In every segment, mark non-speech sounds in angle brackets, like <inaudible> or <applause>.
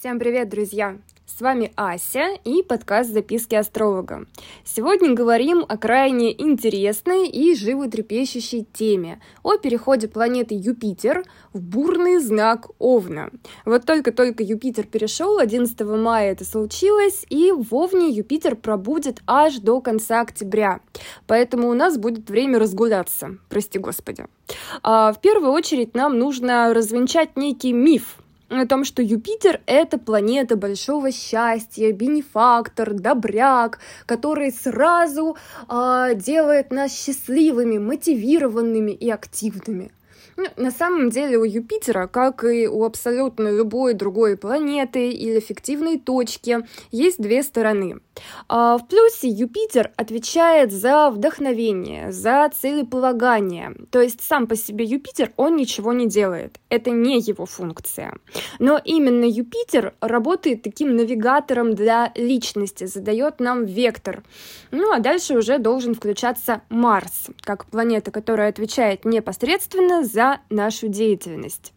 Всем привет, друзья! С вами Ася и подкаст «Записки астролога». Сегодня говорим о крайне интересной и животрепещущей теме о переходе планеты Юпитер в бурный знак Овна. Вот только-только Юпитер перешел, 11 мая это случилось, и в Овне Юпитер пробудет аж до конца октября. Поэтому у нас будет время разгуляться, прости господи. А в первую очередь нам нужно развенчать некий миф, о том, что Юпитер — это планета большого счастья, бенефактор, добряк, который сразу э, делает нас счастливыми, мотивированными и активными. Ну, на самом деле у Юпитера, как и у абсолютно любой другой планеты или фиктивной точки, есть две стороны. А, в плюсе Юпитер отвечает за вдохновение, за целеполагание. То есть сам по себе Юпитер, он ничего не делает. Это не его функция. Но именно Юпитер работает таким навигатором для личности, задает нам вектор. Ну а дальше уже должен включаться Марс, как планета, которая отвечает непосредственно за нашу деятельность.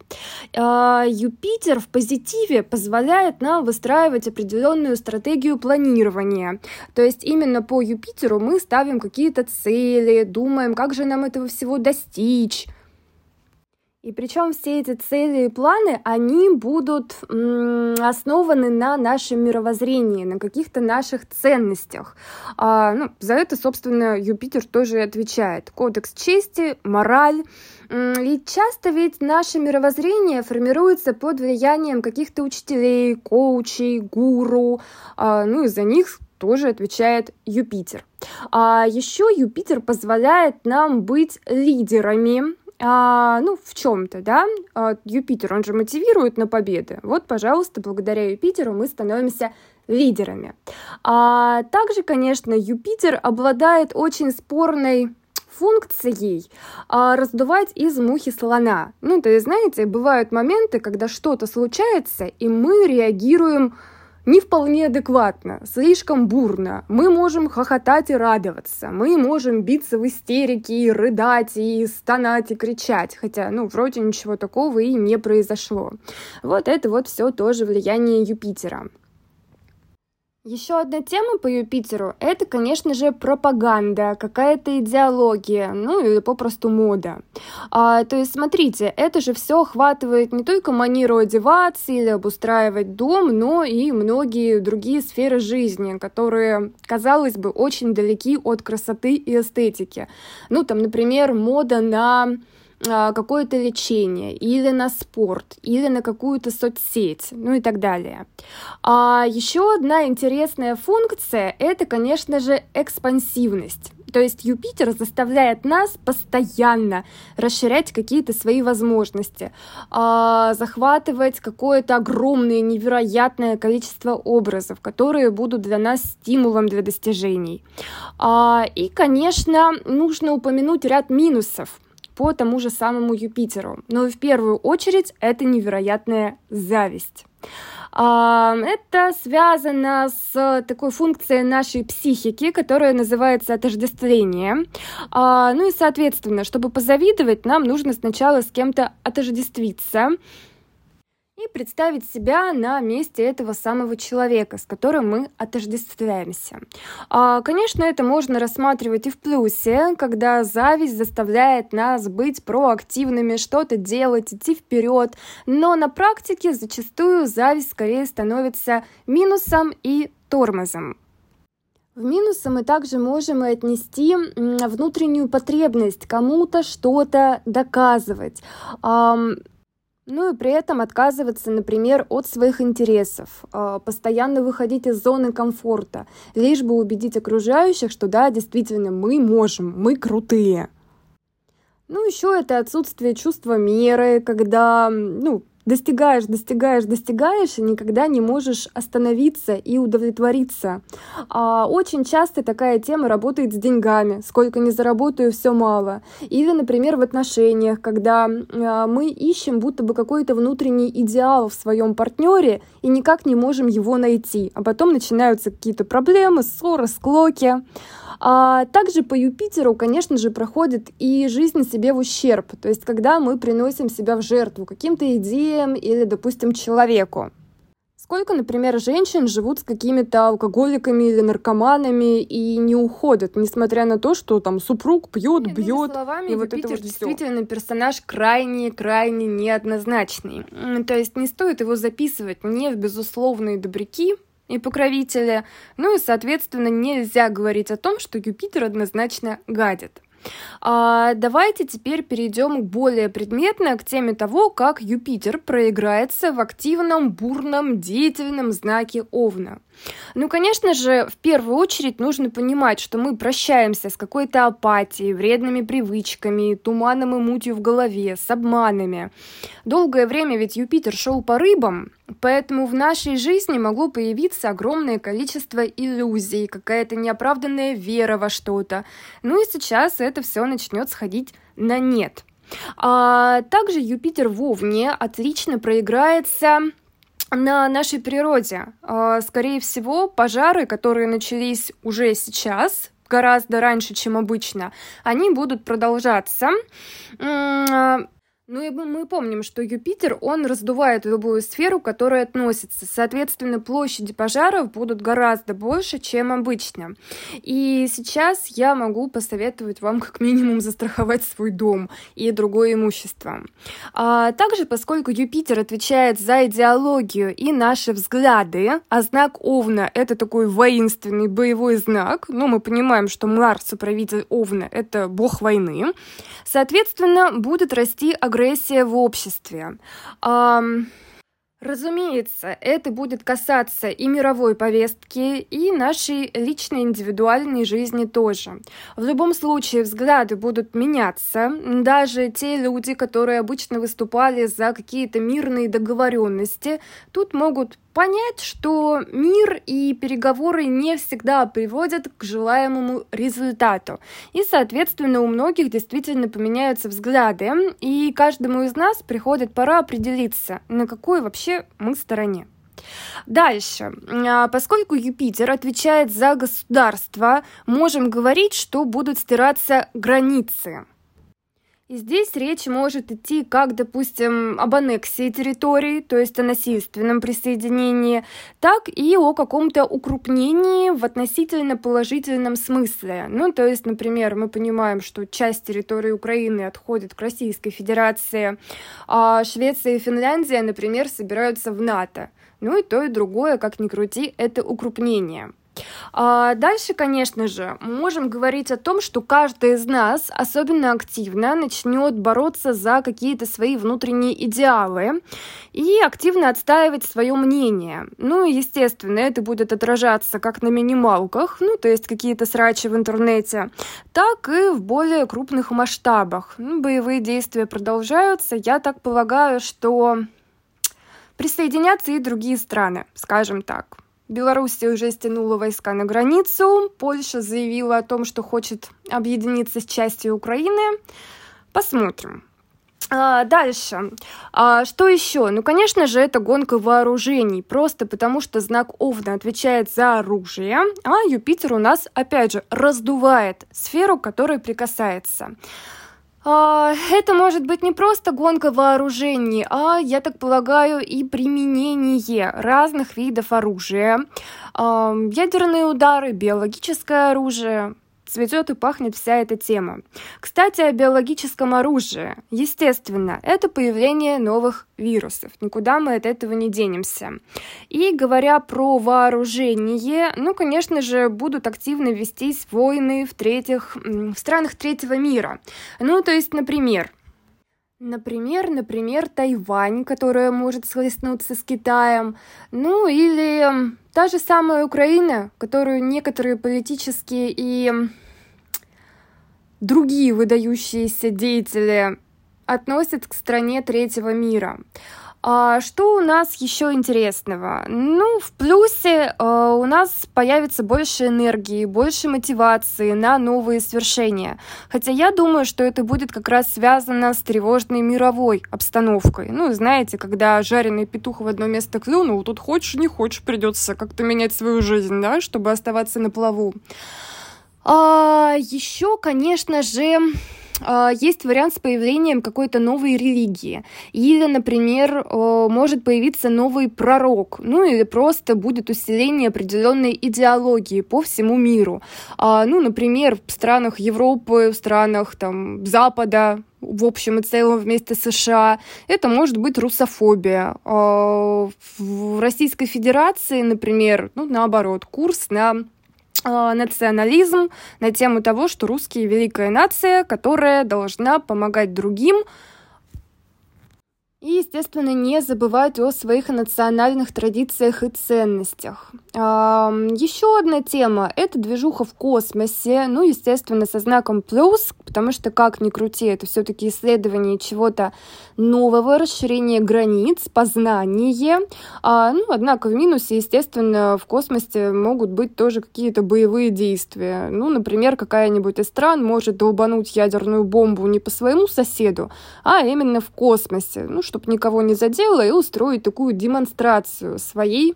А, Юпитер в позитиве позволяет нам выстраивать определенную стратегию планирования. То есть именно по Юпитеру мы ставим какие-то цели, думаем, как же нам этого всего достичь. И причем все эти цели и планы, они будут основаны на нашем мировоззрении, на каких-то наших ценностях. А, ну, за это, собственно, Юпитер тоже отвечает. Кодекс чести, мораль. И часто ведь наше мировоззрение формируется под влиянием каких-то учителей, коучей, гуру. А, ну и за них тоже отвечает Юпитер. А еще Юпитер позволяет нам быть лидерами, а, ну, в чем-то, да, а, Юпитер, он же мотивирует на победы. Вот, пожалуйста, благодаря Юпитеру мы становимся лидерами. А также, конечно, Юпитер обладает очень спорной функцией а, раздувать из мухи слона. Ну, то есть, знаете, бывают моменты, когда что-то случается, и мы реагируем не вполне адекватно, слишком бурно. Мы можем хохотать и радоваться, мы можем биться в истерике и рыдать, и стонать, и кричать, хотя, ну, вроде ничего такого и не произошло. Вот это вот все тоже влияние Юпитера. Еще одна тема по Юпитеру – это, конечно же, пропаганда, какая-то идеология, ну или попросту мода. А, то есть, смотрите, это же все охватывает не только манеру одеваться или обустраивать дом, но и многие другие сферы жизни, которые, казалось бы, очень далеки от красоты и эстетики. Ну, там, например, мода на какое-то лечение, или на спорт, или на какую-то соцсеть, ну и так далее. А еще одна интересная функция – это, конечно же, экспансивность. То есть Юпитер заставляет нас постоянно расширять какие-то свои возможности, а, захватывать какое-то огромное, невероятное количество образов, которые будут для нас стимулом для достижений. А, и, конечно, нужно упомянуть ряд минусов по тому же самому Юпитеру. Но в первую очередь это невероятная зависть. А, это связано с такой функцией нашей психики, которая называется отождествление. А, ну и, соответственно, чтобы позавидовать, нам нужно сначала с кем-то отождествиться, и представить себя на месте этого самого человека, с которым мы отождествляемся. А, конечно, это можно рассматривать и в плюсе, когда зависть заставляет нас быть проактивными, что-то делать, идти вперед, но на практике зачастую зависть скорее становится минусом и тормозом. В минусы мы также можем и отнести внутреннюю потребность кому-то что-то доказывать. Ну и при этом отказываться, например, от своих интересов, а, постоянно выходить из зоны комфорта, лишь бы убедить окружающих, что да, действительно, мы можем, мы крутые. Ну, еще это отсутствие чувства меры, когда, ну, достигаешь, достигаешь, достигаешь, и никогда не можешь остановиться и удовлетвориться. А очень часто такая тема работает с деньгами. Сколько не заработаю, все мало. Или, например, в отношениях, когда а, мы ищем будто бы какой-то внутренний идеал в своем партнере и никак не можем его найти. А потом начинаются какие-то проблемы, ссоры, склоки. А также по Юпитеру, конечно же, проходит и жизнь себе в ущерб, то есть когда мы приносим себя в жертву каким-то идеям или, допустим, человеку. Сколько, например, женщин живут с какими-то алкоголиками или наркоманами и не уходят, несмотря на то, что там супруг пьет, бьет. Словами, и вот это вот действительно всё. персонаж крайне-крайне неоднозначный. То есть не стоит его записывать не в безусловные добряки, и покровители, ну и, соответственно, нельзя говорить о том, что Юпитер однозначно гадит. А, давайте теперь перейдем более предметно к теме того, как Юпитер проиграется в активном, бурном, деятельном знаке Овна. Ну, конечно же, в первую очередь нужно понимать, что мы прощаемся с какой-то апатией, вредными привычками, туманом и мутью в голове, с обманами. Долгое время ведь Юпитер шел по рыбам, поэтому в нашей жизни могло появиться огромное количество иллюзий, какая-то неоправданная вера во что-то. Ну и сейчас это все начнет сходить на нет. А также Юпитер в Овне отлично проиграется на нашей природе. А, скорее всего, пожары, которые начались уже сейчас, гораздо раньше, чем обычно, они будут продолжаться. Ну и мы помним, что Юпитер, он раздувает любую сферу, к которой относится. Соответственно, площади пожаров будут гораздо больше, чем обычно. И сейчас я могу посоветовать вам как минимум застраховать свой дом и другое имущество. А также, поскольку Юпитер отвечает за идеологию и наши взгляды, а знак Овна — это такой воинственный боевой знак, ну, мы понимаем, что Марс, управитель Овна, — это бог войны, соответственно, будет расти огромное агрессия в обществе. Разумеется, это будет касаться и мировой повестки, и нашей личной индивидуальной жизни тоже. В любом случае взгляды будут меняться. Даже те люди, которые обычно выступали за какие-то мирные договоренности, тут могут понять, что мир и переговоры не всегда приводят к желаемому результату. И, соответственно, у многих действительно поменяются взгляды, и каждому из нас приходит пора определиться, на какой вообще мы стороне. Дальше. А, поскольку Юпитер отвечает за государство, можем говорить, что будут стираться границы. И здесь речь может идти как, допустим, об аннексии территорий, то есть о насильственном присоединении, так и о каком-то укрупнении в относительно положительном смысле. Ну, то есть, например, мы понимаем, что часть территории Украины отходит к Российской Федерации, а Швеция и Финляндия, например, собираются в НАТО. Ну и то, и другое, как ни крути, это укрупнение. А дальше, конечно же, можем говорить о том, что каждый из нас особенно активно начнет бороться за какие-то свои внутренние идеалы и активно отстаивать свое мнение. Ну и, естественно, это будет отражаться как на минималках, ну, то есть какие-то срачи в интернете, так и в более крупных масштабах. Ну, боевые действия продолжаются. Я так полагаю, что присоединятся и другие страны, скажем так. Белоруссия уже стянула войска на границу, Польша заявила о том, что хочет объединиться с частью Украины. Посмотрим. А, дальше. А, что еще? Ну, конечно же, это гонка вооружений. Просто потому, что знак Овна отвечает за оружие, а Юпитер у нас, опять же, раздувает сферу, к которой прикасается. А, это может быть не просто гонка вооружений, а, я так полагаю, и применение разных видов оружия. Ядерные удары, биологическое оружие, цветет и пахнет вся эта тема. Кстати, о биологическом оружии. Естественно, это появление новых вирусов. Никуда мы от этого не денемся. И говоря про вооружение, ну, конечно же, будут активно вестись войны в, третьих, в странах третьего мира. Ну, то есть, например, Например, например, Тайвань, которая может схлестнуться с Китаем, ну или та же самая Украина, которую некоторые политические и другие выдающиеся деятели относят к стране третьего мира. А что у нас еще интересного? Ну, в плюсе э, у нас появится больше энергии, больше мотивации на новые свершения. Хотя я думаю, что это будет как раз связано с тревожной мировой обстановкой. Ну, знаете, когда жареный петух в одно место клюнул, тут хочешь, не хочешь, придется как-то менять свою жизнь, да, чтобы оставаться на плаву. А, еще, конечно же, а, есть вариант с появлением какой-то новой религии. Или, например, может появиться новый пророк. Ну или просто будет усиление определенной идеологии по всему миру. А, ну, например, в странах Европы, в странах там, Запада, в общем и целом вместе с США. Это может быть русофобия. А, в Российской Федерации, например, ну, наоборот, курс на а, национализм на тему того, что русские великая нация, которая должна помогать другим, и, естественно, не забывать о своих национальных традициях и ценностях. Еще одна тема — это движуха в космосе, ну, естественно, со знаком плюс, потому что, как ни крути, это все-таки исследование чего-то нового, расширение границ, познание. А, ну, однако в минусе, естественно, в космосе могут быть тоже какие-то боевые действия. Ну, например, какая-нибудь из стран может долбануть ядерную бомбу не по своему соседу, а именно в космосе. Ну, чтобы никого не задело, и устроить такую демонстрацию своей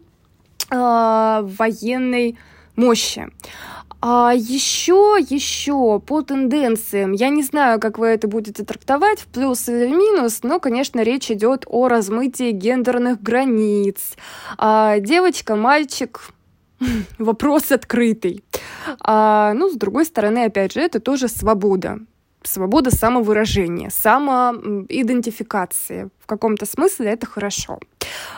э, военной мощи. А еще, еще по тенденциям, я не знаю, как вы это будете трактовать, в плюс или в минус, но, конечно, речь идет о размытии гендерных границ. А, девочка, мальчик, <laughs> вопрос открытый. А, ну, с другой стороны, опять же, это тоже свобода свобода самовыражения, самоидентификации. В каком-то смысле это хорошо.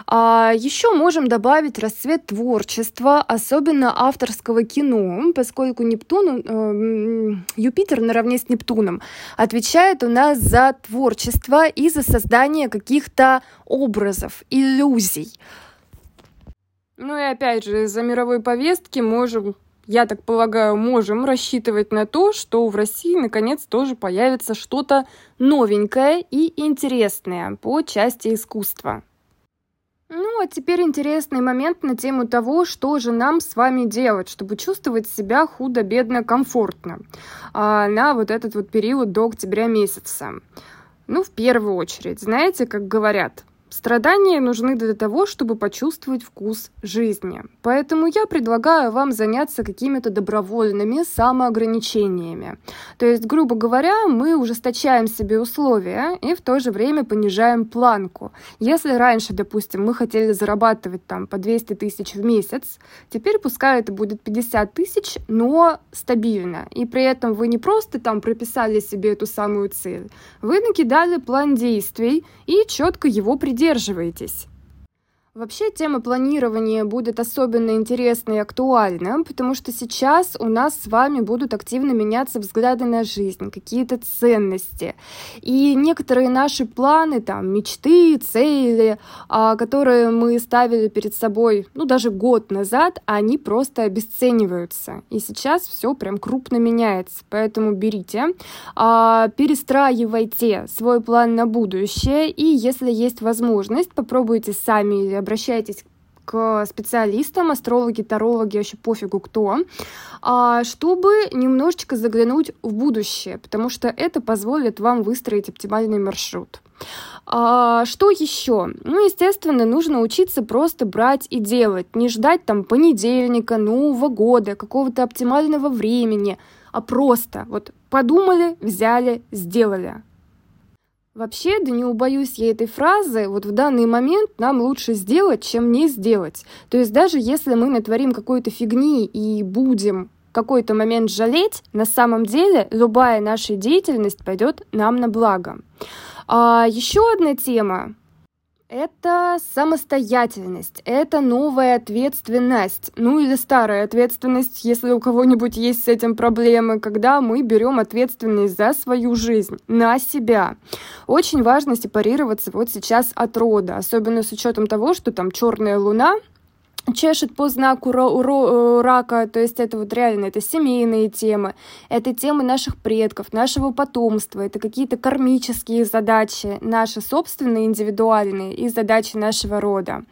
А еще можем добавить расцвет творчества, особенно авторского кино, поскольку Нептун, э, Юпитер наравне с Нептуном отвечает у нас за творчество и за создание каких-то образов, иллюзий. Ну и опять же, за мировой повестки можем я так полагаю, можем рассчитывать на то, что в России наконец тоже появится что-то новенькое и интересное по части искусства. Ну, а теперь интересный момент на тему того, что же нам с вами делать, чтобы чувствовать себя худо-бедно комфортно а, на вот этот вот период до октября месяца. Ну, в первую очередь, знаете, как говорят, Страдания нужны для того, чтобы почувствовать вкус жизни. Поэтому я предлагаю вам заняться какими-то добровольными самоограничениями. То есть, грубо говоря, мы ужесточаем себе условия и в то же время понижаем планку. Если раньше, допустим, мы хотели зарабатывать там по 200 тысяч в месяц, теперь пускай это будет 50 тысяч, но стабильно. И при этом вы не просто там прописали себе эту самую цель, вы накидали план действий и четко его придерживаетесь придерживаетесь. Вообще тема планирования будет особенно интересна и актуальна, потому что сейчас у нас с вами будут активно меняться взгляды на жизнь, какие-то ценности. И некоторые наши планы, там, мечты, цели, а, которые мы ставили перед собой, ну, даже год назад, они просто обесцениваются. И сейчас все прям крупно меняется. Поэтому берите, а, перестраивайте свой план на будущее, и если есть возможность, попробуйте сами или обращайтесь к специалистам, астрологи, тарологи, вообще пофигу кто, а, чтобы немножечко заглянуть в будущее, потому что это позволит вам выстроить оптимальный маршрут. А, что еще? Ну, естественно, нужно учиться просто брать и делать, не ждать там понедельника, Нового года, какого-то оптимального времени, а просто вот подумали, взяли, сделали. Вообще, да не убоюсь я этой фразы, вот в данный момент нам лучше сделать, чем не сделать. То есть даже если мы натворим какой-то фигни и будем какой-то момент жалеть, на самом деле любая наша деятельность пойдет нам на благо. А, еще одна тема, это самостоятельность, это новая ответственность, ну или старая ответственность, если у кого-нибудь есть с этим проблемы, когда мы берем ответственность за свою жизнь, на себя. Очень важно сепарироваться вот сейчас от рода, особенно с учетом того, что там черная луна, чешет по знаку э, рака, то есть это вот реально, это семейные темы, это темы наших предков, нашего потомства, это какие-то кармические задачи, наши собственные, индивидуальные и задачи нашего рода.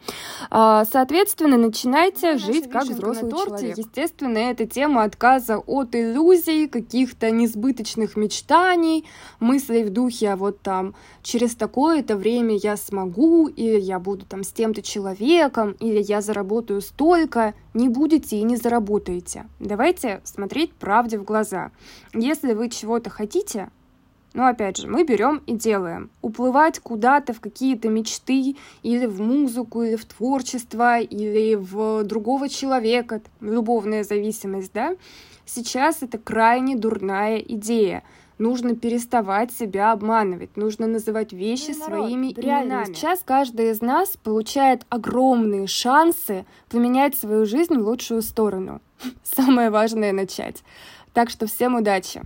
А, соответственно, начинайте ну, жить как взрослый человек. Естественно, это тема отказа от иллюзий, каких-то несбыточных мечтаний, мыслей в духе, а вот там через такое-то время я смогу, или я буду там с тем-то человеком, или я заработаю заработаю столько, не будете и не заработаете. Давайте смотреть правде в глаза. Если вы чего-то хотите, Но опять же, мы берем и делаем. Уплывать куда-то в какие-то мечты, или в музыку, или в творчество, или в другого человека, любовная зависимость, да, сейчас это крайне дурная идея. Нужно переставать себя обманывать, нужно называть вещи ну, своими реально, именами. Сейчас каждый из нас получает огромные шансы поменять свою жизнь в лучшую сторону. <laughs> Самое важное начать. Так что всем удачи!